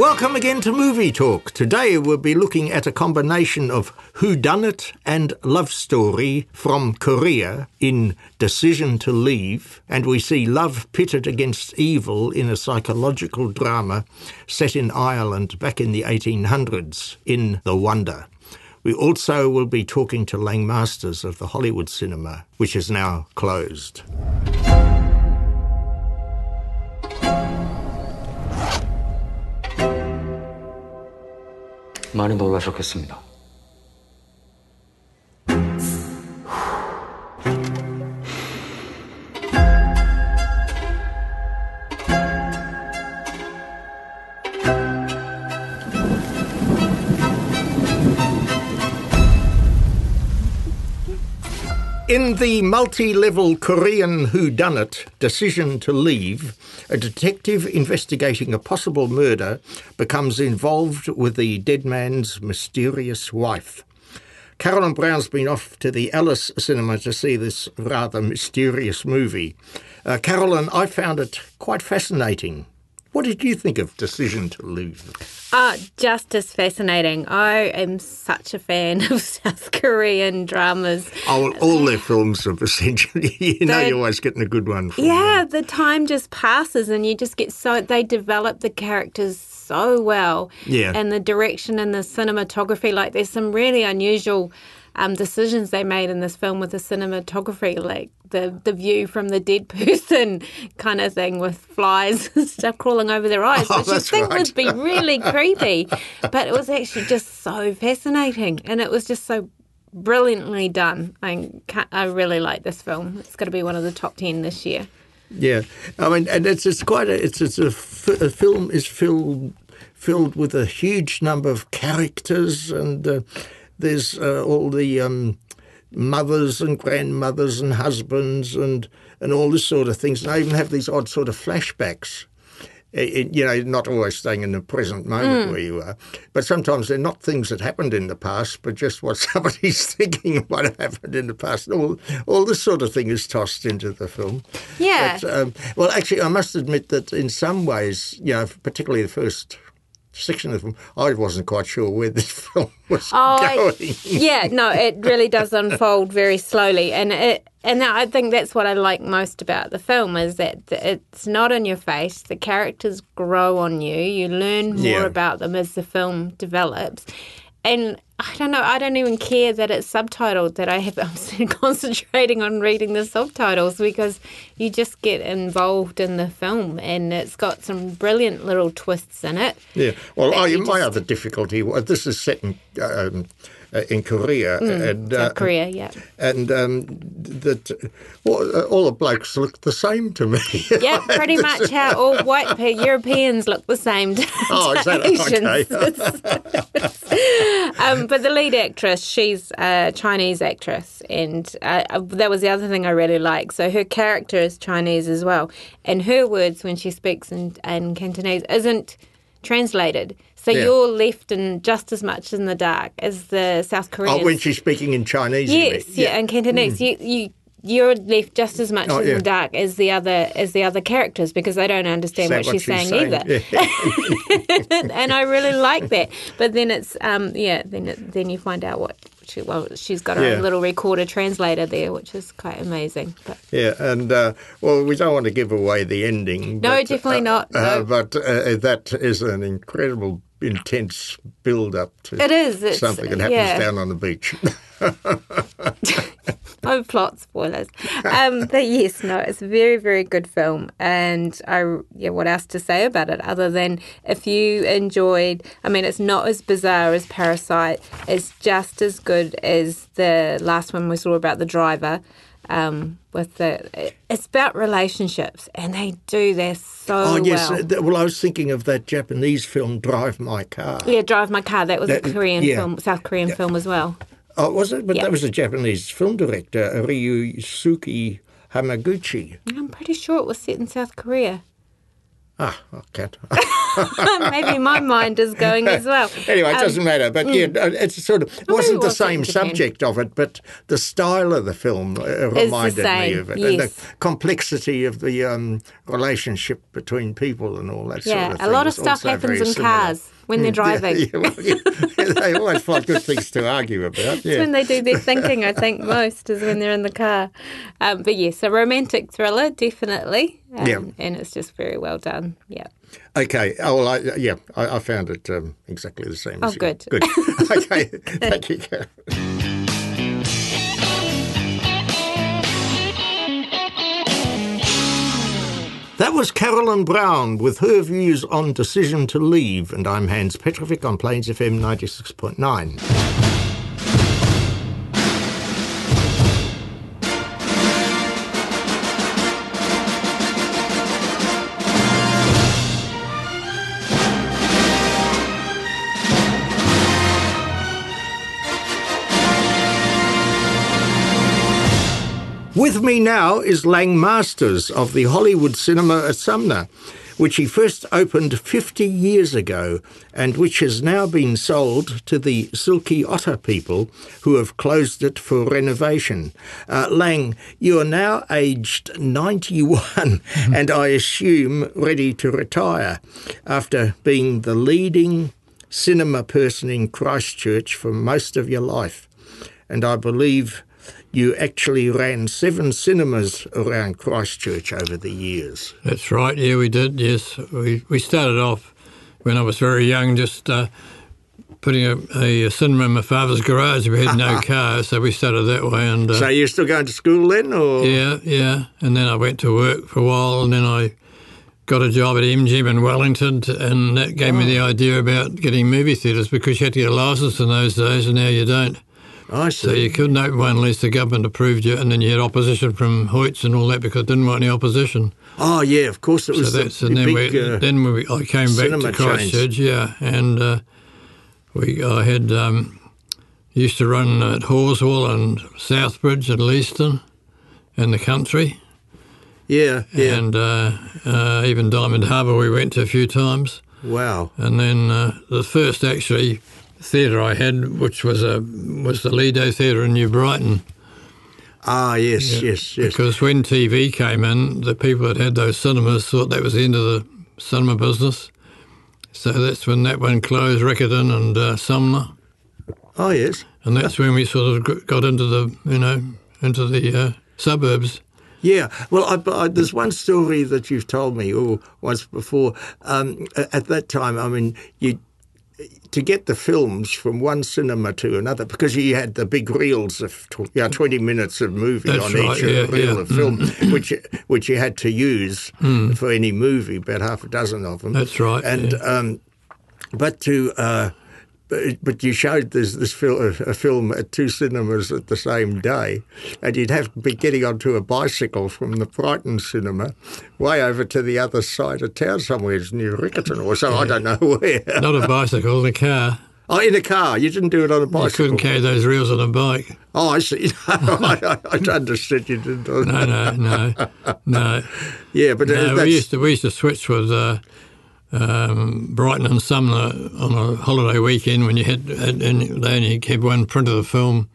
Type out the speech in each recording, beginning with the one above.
Welcome again to Movie Talk. Today we'll be looking at a combination of Who Done It and love story from Korea in Decision to Leave, and we see love pitted against evil in a psychological drama set in Ireland back in the 1800s in The Wonder. We also will be talking to Lang Masters of the Hollywood cinema, which is now closed. 많이 놀라셨겠습니다. In the multi level Korean whodunit, Decision to Leave, a detective investigating a possible murder becomes involved with the dead man's mysterious wife. Carolyn Brown's been off to the Alice cinema to see this rather mysterious movie. Uh, Carolyn, I found it quite fascinating. What did you think of Decision to Leave? Uh, just as fascinating. I am such a fan of South Korean dramas. Oh, all their films are essentially, you know, you're always getting a good one from Yeah, the time just passes and you just get so. They develop the characters so well. Yeah. And the direction and the cinematography. Like, there's some really unusual um, decisions they made in this film with the cinematography, like the, the view from the dead person kind of thing with flies and stuff crawling over their eyes, Oh, which you think right. would be really creepy. But it was actually just so fascinating and it was just so brilliantly done. I, I really like this film. It's going to be one of the top 10 this year. Yeah, I mean, and it's it's quite a it's it's a, f- a film is filled filled with a huge number of characters, and uh, there's uh, all the um, mothers and grandmothers and husbands and and all this sort of things. And I even have these odd sort of flashbacks. you know, not always staying in the present moment where you are, but sometimes they're not things that happened in the past, but just what somebody's thinking might have happened in the past. All, all this sort of thing is tossed into the film. Yeah. But, um, well, actually, I must admit that in some ways, you know, particularly the first section of the film, I wasn't quite sure where this film was Oh, going. yeah, no, it really does unfold very slowly, and it and I think that's what I like most about the film is that it's not in your face. The characters grow on you. You learn more Yeah. about them as the film develops, and I don't know. I don't even care that it's subtitled. That I have. I'm concentrating on reading the subtitles because you just get involved in the film, and it's got some brilliant little twists in it. Yeah. Well, I, my just- other difficulty was this is set in, um, uh, in Korea, and Mm, South uh, Korea, yeah. and um, that well, uh, all the blokes look the same to me. Yeah, pretty much how all white pe- Europeans look the same to, Oh, that Asians. um, but the lead actress, she's a Chinese actress, and uh, uh, that was the other thing I really like. So her character is Chinese as well, and her words when she speaks in, in Cantonese isn't translated. So Yeah. you're left in just as much in the dark as the South Koreans. oh, when she's speaking in Chinese. Yes, yeah, and Cantonese. You you you're left just as much Oh, in yeah. the dark as the other as the other characters because they don't understand Is what, that she's, saying, either. Yeah. and I really like that. But then it's um yeah, then it, then you find out what she well she's got her Yeah. own little recorder translator there, which is quite amazing. But Yeah, and uh, well, we don't want to give away the ending. No, but, definitely uh, not, Uh, no. but uh, that is an incredible, intense build up to It is, it's- something that happens yeah. down on the beach. no plot spoilers. Um, but yes, no, it's a very, very good film. And I, yeah, what else to say about it other than if you enjoyed, I mean, it's not as bizarre as Parasite. It's just as good as the last one we saw about the driver. Um, with the, it's about relationships, and they do this so oh yes, well. well I was thinking of that Japanese film Drive My Car. yeah, Drive My Car. That was That- a Korean yeah. film, South Korean film as well. Oh, was it? But Yeah. that was a Japanese film director, Ryu Ryusuke Hamaguchi. I'm pretty sure it was set in South Korea. Ah, I can't. Maybe my mind is going as well. anyway, it Um, doesn't matter. But yeah, uh, it's sort of wasn't the same subject of it, but the style of the film uh, reminded me of it, and the complexity of the um, relationship between people and all that Yeah, sort of thing. Yeah, a lot of stuff happens in similar. cars when they're driving. Yeah, well, yeah, they always find good things to argue about. It's when they do their thinking, I think, most is when they're in the car. Um, but yes, a romantic thriller, definitely. Um, Yeah. And it's just very well done. Yeah. Okay. Oh, well, I, yeah, I, I found it um, exactly the same. Oh, as you. good. Good. okay. Thank you. Karen. That was Carolyn Brown with her views on Decision to Leave, and I'm Hans Petrovic on Plains FM 96.9. With me now is Lang Masters of the Hollywood Cinema at Sumner, which he first opened 50 years ago and which has now been sold to the Silky Otter people who have closed it for renovation. Uh, Lang, you are now aged 91 and I assume ready to retire after being the leading cinema person in Christchurch for most of your life. And I believe you actually ran seven cinemas around Christchurch over the years. That's right. Yeah, we did. Yes, we we started off when I was very young, just uh, putting a, a cinema in my father's garage. We had no car, so we started that way. And uh, So you're still going to school then, or yeah, yeah. And then I went to work for a while, and then I got a job at MGM in Wellington, and that gave me the idea about getting movie theatres because you had to get a license in those days, and now you don't. I So you couldn't open one unless the government approved you, and then you had opposition from Hoyts and all that because they didn't want any opposition. Oh yeah, of course it was. So that's the and then big. we uh, then we, I came back to Christchurch, yeah, and uh, we I had um, used to run at Halswell and Southbridge and Leeston, in the country, yeah, yeah. and uh, uh, even Diamond Harbour we went to a few times, wow. and then uh, the first actually theatre I had, which was a was the Lido Theatre in New Brighton. Ah, yes, yes, yes. Because when TV came in, the people that had those cinemas thought that was the end of the cinema business. So that's when that one closed, Riccarton and uh, Sumner, Oh, yes. and that's when we sort of got into the, you know, into the uh, suburbs. Yeah, well, I, I, there's one story that you've told me, or once before. Um, at that time, I mean, you to get the films from one cinema to another because you had the big reels of tw- know, 20 minutes of movie That's on right, each yeah, reel yeah. of film, which which you had to use for any movie, about half a dozen of them. That's right, And um, but to uh, but, but you showed this this film a film at two cinemas at the same day, and you'd have to be getting onto a bicycle from the Brighton cinema, way over to the other side of town somewhere, it's near Riccarton or so. I don't know where. Not a bicycle, in a car. Oh, in a car. You didn't do it on a You bicycle. couldn't carry those reels on a bike. Oh, I see. I, I, I understood you didn't. No, no, no, no. Yeah, but uh, No, that's, we used to we used to switch with uh, um, Brighton and Sumner on a holiday weekend when you had and and they only kept one print of the film,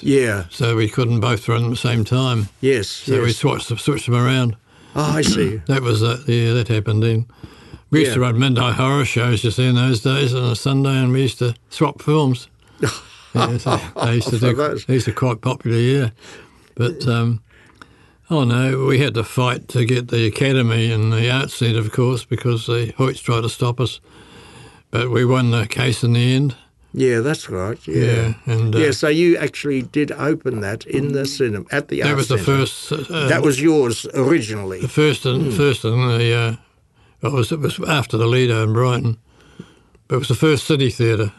yeah, so we couldn't both run them at the same time. yes, So we switched switched them around. Oh, I see. That was uh, yeah, that happened then. We used to run midnight horror shows, you see, in those days on a Sunday, and we used to swap films. yeah, so they used to do. those. They used to quite popular, yeah. But um, oh no, we had to fight to get the academy and the art set, of course, because the Hoyts tried to stop us. but we won the case in the end. Yeah, that's right. Yeah. Yeah, and uh, yeah, so you actually did open that in the cinema at the that art was the centre. first. Uh, That was yours originally. the first and first in the. Uh, well, it was it was after the Lido in Brighton, but it was the first city theatre.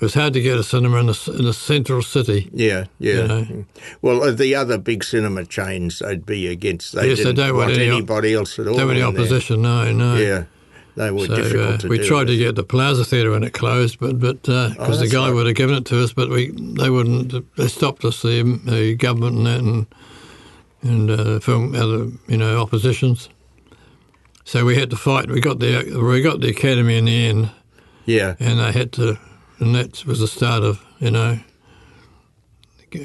It was hard to get a cinema in a, in the central city. Yeah, yeah. You know. Well, uh, the other big cinema chains, they'd be against. They Yes, they didn't don't want want any anybody else at all. There were any in there. opposition. No, no. Yeah, they were So difficult uh, to we do tried to get the Plaza Theatre when it closed, but but because the Oh, that's guy right. would have given it to us, but we they wouldn't. They stopped us, the, the government and that, and and uh, film other you know oppositions. So we had to fight. We got the we got the academy in the end, Yeah, and they had to, and that was the start of you know.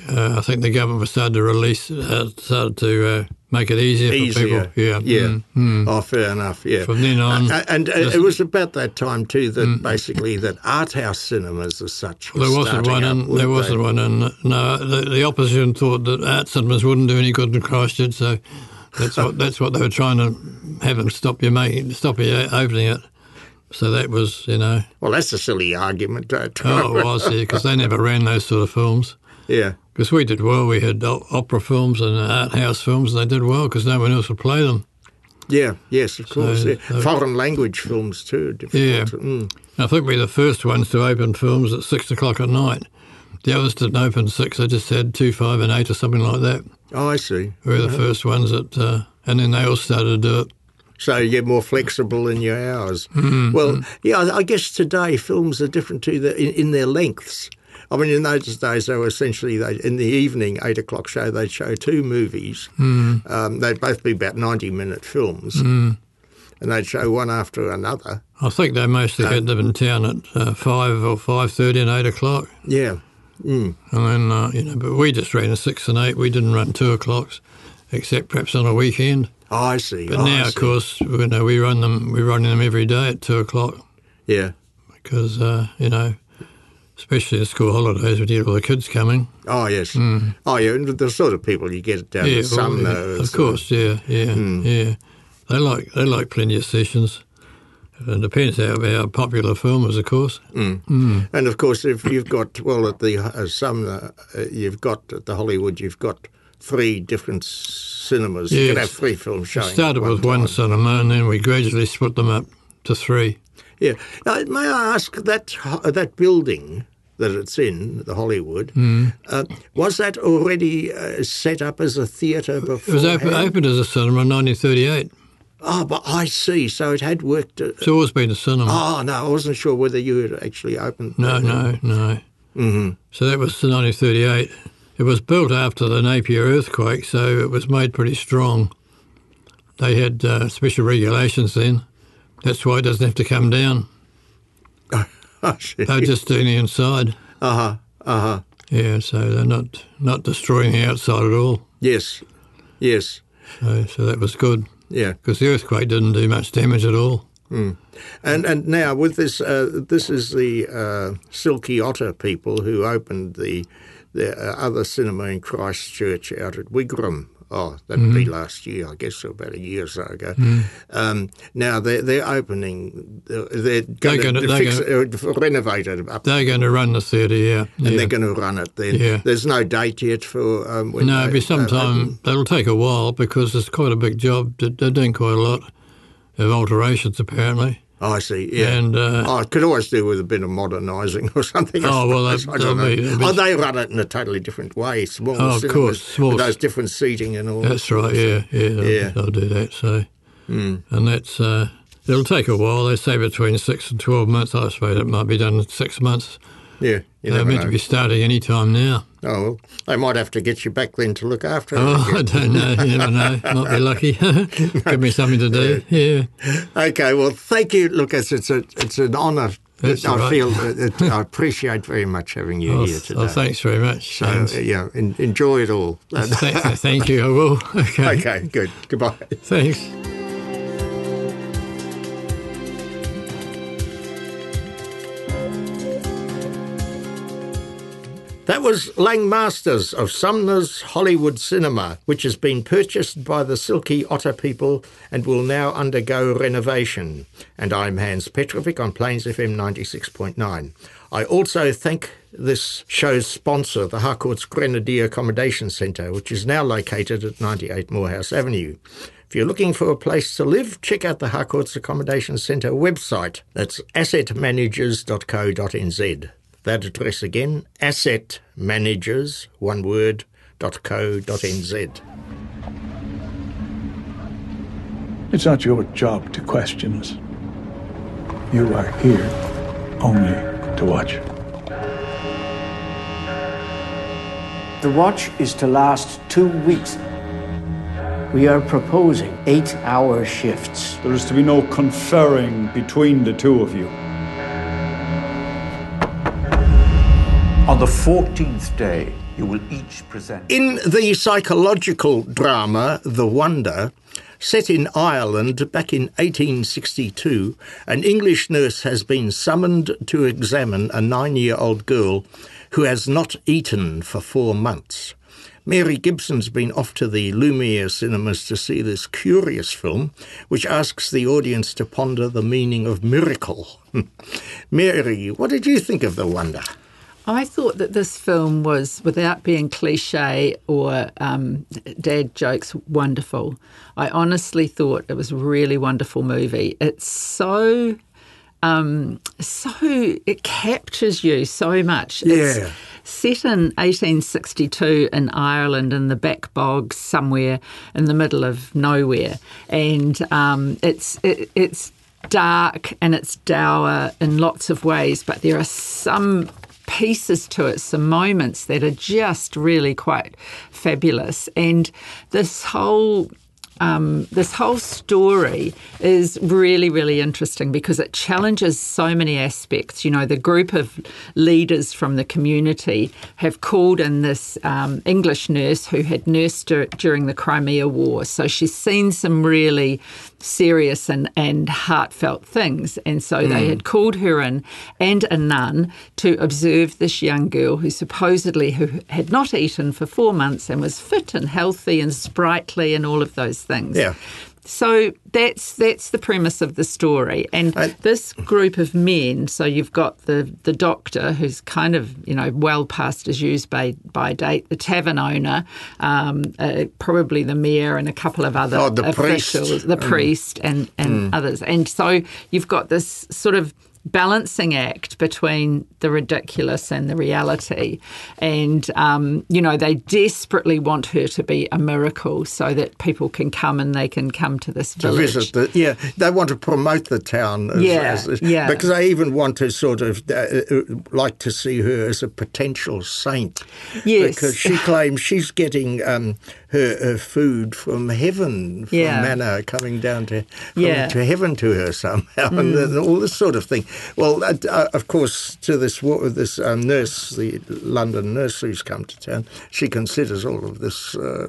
Uh, I think the government was starting to release, uh, started to uh, make it easier, for people. Yeah, yeah. mm, mm. Oh, fair enough. Yeah. From then on, Uh, and uh, this- it was about that time too that basically that art house cinemas as such. There wasn't one, up, in, there wasn't they? one, in, no. The, the opposition thought that art cinemas wouldn't do any good in Christchurch, so that's what that's what they were trying to have them stop you making, stop you opening it. So that was, you know, Well, that's a silly argument. oh, it was because they never ran those sort of films. yeah. Because we did well, we had opera films and art house films, and they did well because no one else would play them. Yeah, yes, of course. So- yeah. so- Foreign language films too. Yeah. mm. I think we were the first ones to open films at six o'clock at night. The others didn't open six; they just had two, five, and eight, or something like that. Oh, I see. We were the first ones that, uh, and then they all started to do it. So you get more flexible in your hours. Well, yeah, I guess today films are different to the in, in their lengths. I mean, in those days, they were essentially they, in the evening eight o'clock show. They'd show two movies. Um, they'd both be about ninety-minute films, and they'd show one after another. I think they mostly had them in town at uh, five or five thirty and eight o'clock, Yeah, and then uh, you know. But we just ran at six and eight. We didn't run two o'clocks, except perhaps on a weekend. Oh, I see. But Oh, now, of course, you know, we run them. We run them every day at two o'clock yeah. because uh, you know, especially the school holidays, we get all the kids coming. Oh yes. Oh yeah. and The sort of people you get down yeah, in some well, though. of course, yeah, yeah, yeah. They like they like plenty of sessions. It depends how, how popular film is, of course. And of course, if you've got well at the uh, some, uh, you've got at the Hollywood, you've got three different cinemas. You can have three films showing. at started one with one cinema, and then we gradually split them up to three. Yeah. Now, may I ask that that building that it's in, the Hollywood, Hmm. uh, was that already uh, set up as a theatre before? It was open, opened as a cinema in 1938. Oh, but I see. So it had worked. Uh, It's always been a cinema. oh no, I wasn't sure whether you had actually opened. no, no, no. Mm-hmm. So that was 1938. It was built after the Napier earthquake, so it was made pretty strong. They had uh, special regulations then. That's why it doesn't have to come down. Oh. They're just doing the inside. Uh huh. Uh huh. Yeah, so they're not not destroying the outside at all. Yes. Yes. So, so that was good Yeah. because the earthquake didn't do much damage at all. And and now with this, uh, this is the uh, Silky Otter people who opened the the uh, other cinema in Christchurch out at Wigram. Oh, that'd be last year, I guess, or about a year or so ago. Um, now they're they're opening. They're going to fix, uh, renovate it up, They're going to run the theatre, yeah. and yeah. they're going to run it. Then Yeah. there's no date yet for um, No, it'll be sometime. open. That'll take a while because it's quite a big job. They're doing quite a lot of alterations, apparently. Oh, I see. Yeah. And uh, Oh, it could always do with a bit of modernising or something. Oh, well, suppose. that- I don't know. be- oh, they run it in a totally different way. Small Oh, of course, small with those different seating and all. that that's right. Yeah, yeah. They'll, Yeah. They'll do that. So, and that's uh, it'll take a while. They say between six and twelve months. I suppose it might be done in six months. Yeah, They're meant know. to be starting any time now. Oh, well, they might have to get you back then to look after. Oh, I don't know. You never know. Might be lucky. Give me something to do. Yeah. Okay, well, thank you, Lucas. It's a it's an honour. That's I right. feel that that I appreciate very much having you Oh, here today. oh, thanks very much. So, James. uh, yeah, en- enjoy it all. Th- thank you. I will. Okay. okay, good. Goodbye. Thanks. That was Lang Masters of Sumner's Hollywood Cinema, which has been purchased by the Silky Otter people and will now undergo renovation. And I'm Hans Petrovic on Plains FM 96.9. I also thank this show's sponsor, the Harcourt's Grenadier Accommodation Centre, which is now located at 98 Moorhouse Avenue. If you're looking for a place to live, check out the Harcourt's Accommodation Centre website. That's assetmanagers.co.nz. That address again, assetmanagers, one word, .co.nz. It's not your job to question us. You are here only to watch. The watch is to last two weeks. We are proposing eight hour shifts. There is to be no conferring between the two of you. On the 14th day, you will each present. In the psychological drama The Wonder, set in Ireland back in 1862, an English nurse has been summoned to examine a nine year old girl who has not eaten for four months. Mary Gibson's been off to the Lumiere cinemas to see this curious film, which asks the audience to ponder the meaning of miracle. Mary, what did you think of The Wonder? I thought that this film was, without being cliche or um, dad jokes, wonderful. I honestly thought it was a really wonderful movie. It's so, um, so it captures you so much. Yeah. It's set in 1862 in Ireland in the back bogs somewhere in the middle of nowhere, and um, it's it, it's dark and it's dour in lots of ways, but there are some pieces to it, some moments that are just really quite fabulous. And this whole um, this whole story is really, really interesting because it challenges so many aspects. You know, the group of leaders from the community have called in this um, English nurse who had nursed during the Crimea War. So she's seen some really serious and, and heartfelt things. And so mm. they had called her in and a nun to observe this young girl who supposedly who had not eaten for four months and was fit and healthy and sprightly and all of those things. Yeah. So that's that's the premise of the story, and I, this group of men. So you've got the the doctor, who's kind of you know well past his use by by date, the tavern owner, um, uh, probably the mayor, and a couple of other oh, the officials, priest. the priest, and and Mm. others. And so you've got this sort of balancing act between the ridiculous and the reality. And, um, you know, they desperately want her to be a miracle so that people can come and they can come to this to village. visit the yeah they want to promote the town as, Yeah, as- yeah. because they even want to sort of uh, uh, like to see her as a potential saint Yes. because she claims she's getting um, her, her food from heaven from Yeah. manna coming down to from, Yeah. Mm. to heaven to her somehow and uh, all this sort of thing well uh, uh, of course to this this um, nurse the London nurse who's come to town she considers all of this uh,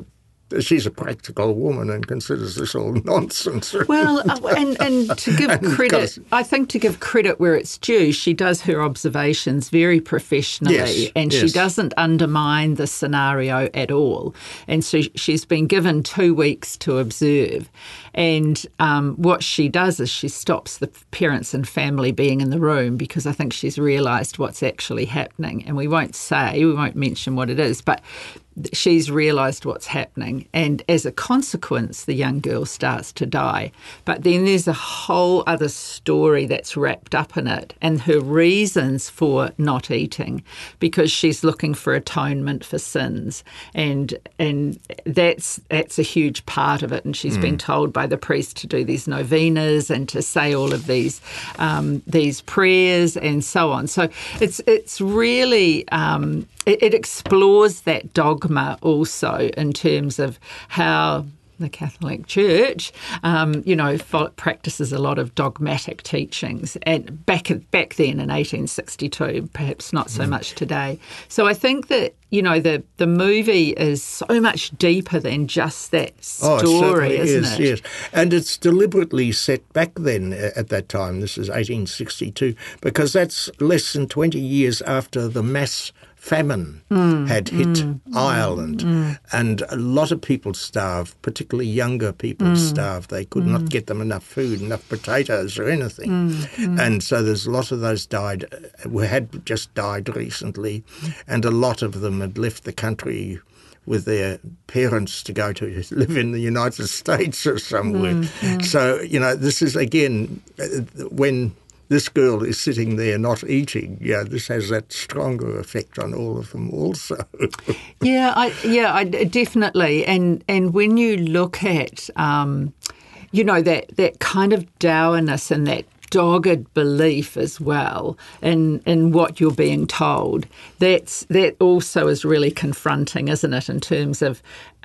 She's a practical woman and considers this all nonsense. Well, uh, and, and to give And credit, I think to give credit where it's due, she does her observations very professionally Yes, and she doesn't undermine the scenario at all. And so she's been given two weeks to observe. And um, what she does is she stops the parents and family being in the room because I think she's realised what's actually happening. And we won't say, we won't mention what it is, but she's realised what's happening. And as a consequence, the young girl starts to die. But then there's a whole other story that's wrapped up in it and her reasons for not eating because she's looking for atonement for sins. And and that's that's a huge part of it. And she's been told by the priest to do these novenas and to say all of these um, these prayers and so on. So it's it's really um, it, it explores that dogma also in terms of how the Catholic Church, um, you know, practices a lot of dogmatic teachings, and back back then in 1862, perhaps not so much today. So I think that you know the the movie is so much deeper than just that Oh, story, certainly isn't is, it? yes. And it's deliberately set back then uh, at that time. This is 1862, because that's less than 20 years after the mass famine hmm. had hit hmm. Ireland, hmm. and a lot of people starved, particularly younger people starved. They could not get them enough food, enough potatoes or anything, and so there's a lot of those died. uh, Had just died recently, and a lot of them had left the country with their parents to go to live in the United States or somewhere. So, you know, this is again uh, when this girl is sitting there not eating, yeah, this has that stronger effect on all of them also. Yeah, I, yeah, I, definitely. And and when you look at, um, you know, that that kind of dourness and that dogged belief as well in in what you're being told, that's that also is really confronting, isn't it? In terms of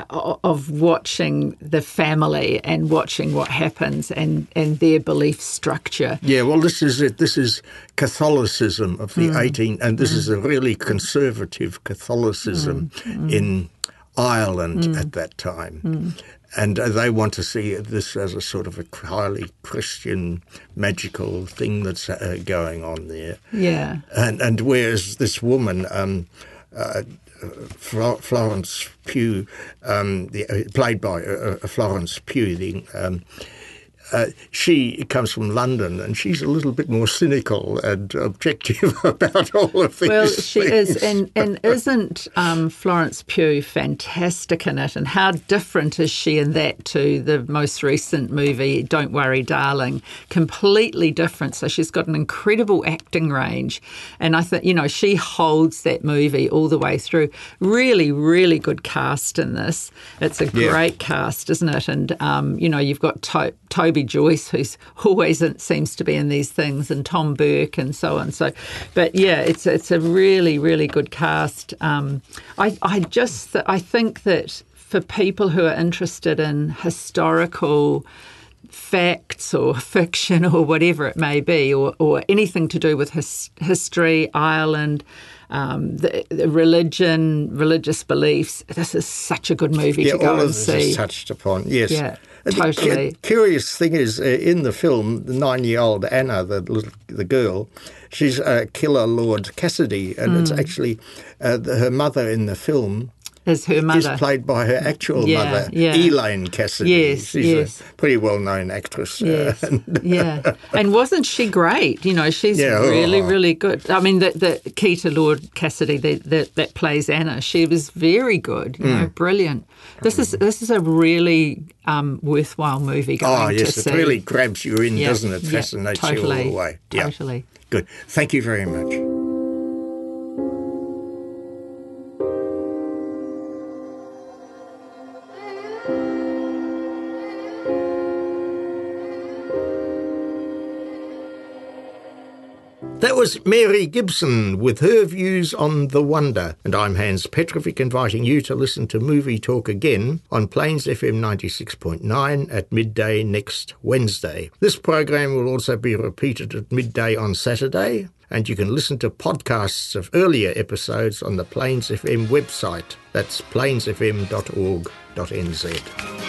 of watching the family and watching what happens and and their belief structure. yeah, well, this is it. This is Catholicism of the mm. 18, and this mm. is a really conservative Catholicism mm. in Ireland at that time. And uh, they want to see this as a sort of a highly Christian, magical thing that's uh, going on there. Yeah. And and whereas this woman, um, uh, Florence Pugh, um, the, uh, played by uh, uh, Florence Pugh, the, um, uh, she comes from London and she's a little bit more cynical and objective about all of these Well, she is, and and isn't um, Florence Pugh fantastic in it? And how different is she in that to the most recent movie, Don't Worry, Darling? Completely different. So she's got an incredible acting range, and I think you know she holds that movie all the way through. Really, really good cast in this. It's a Yeah. great cast, isn't it? And um, you know you've got to- Toby Jones, who's always in, seems to be in these things, and Tom Burke, and so on. So, but yeah, it's it's a really really good cast. Um, I I just I think that for people who are interested in historical facts or fiction or whatever it may be, or, or anything to do with his, history, Ireland, um, the, the religion, religious beliefs. This is such a good movie yeah, to go all of and this see. is touched upon. Yes. Yeah, And the curious thing is, uh, in the film, the nine-year-old Anna, the little, the girl, she's uh, Kíla Lord Cassidy, and Hmm. it's actually uh, the, her mother in the film Is her mother. is played by her actual Yeah, mother, yeah. Elaine Cassidy. Yes, she's yes. a pretty well-known actress. uh, Yes, yeah, and wasn't she great? You know, she's Yeah, really, oh. really good. I mean, the, the Kíla Lord Cassidy that, that that plays Anna, she was very good. You Hmm. know, brilliant. This is this is a really um, worthwhile movie going Oh, yes, it see. really grabs you in, doesn't it? Fascinates totally, you all the way. Yeah, Totally. good. Thank you very much. That was Mary Gibson with her views on The Wonder. And I'm Hans Petrovic inviting you to listen to Movie Talk again on Plains FM 96.9 at midday next Wednesday. This program will also be repeated at midday on Saturday. And you can listen to podcasts of earlier episodes on the Plains FM website. That's plainsfm.org.nz.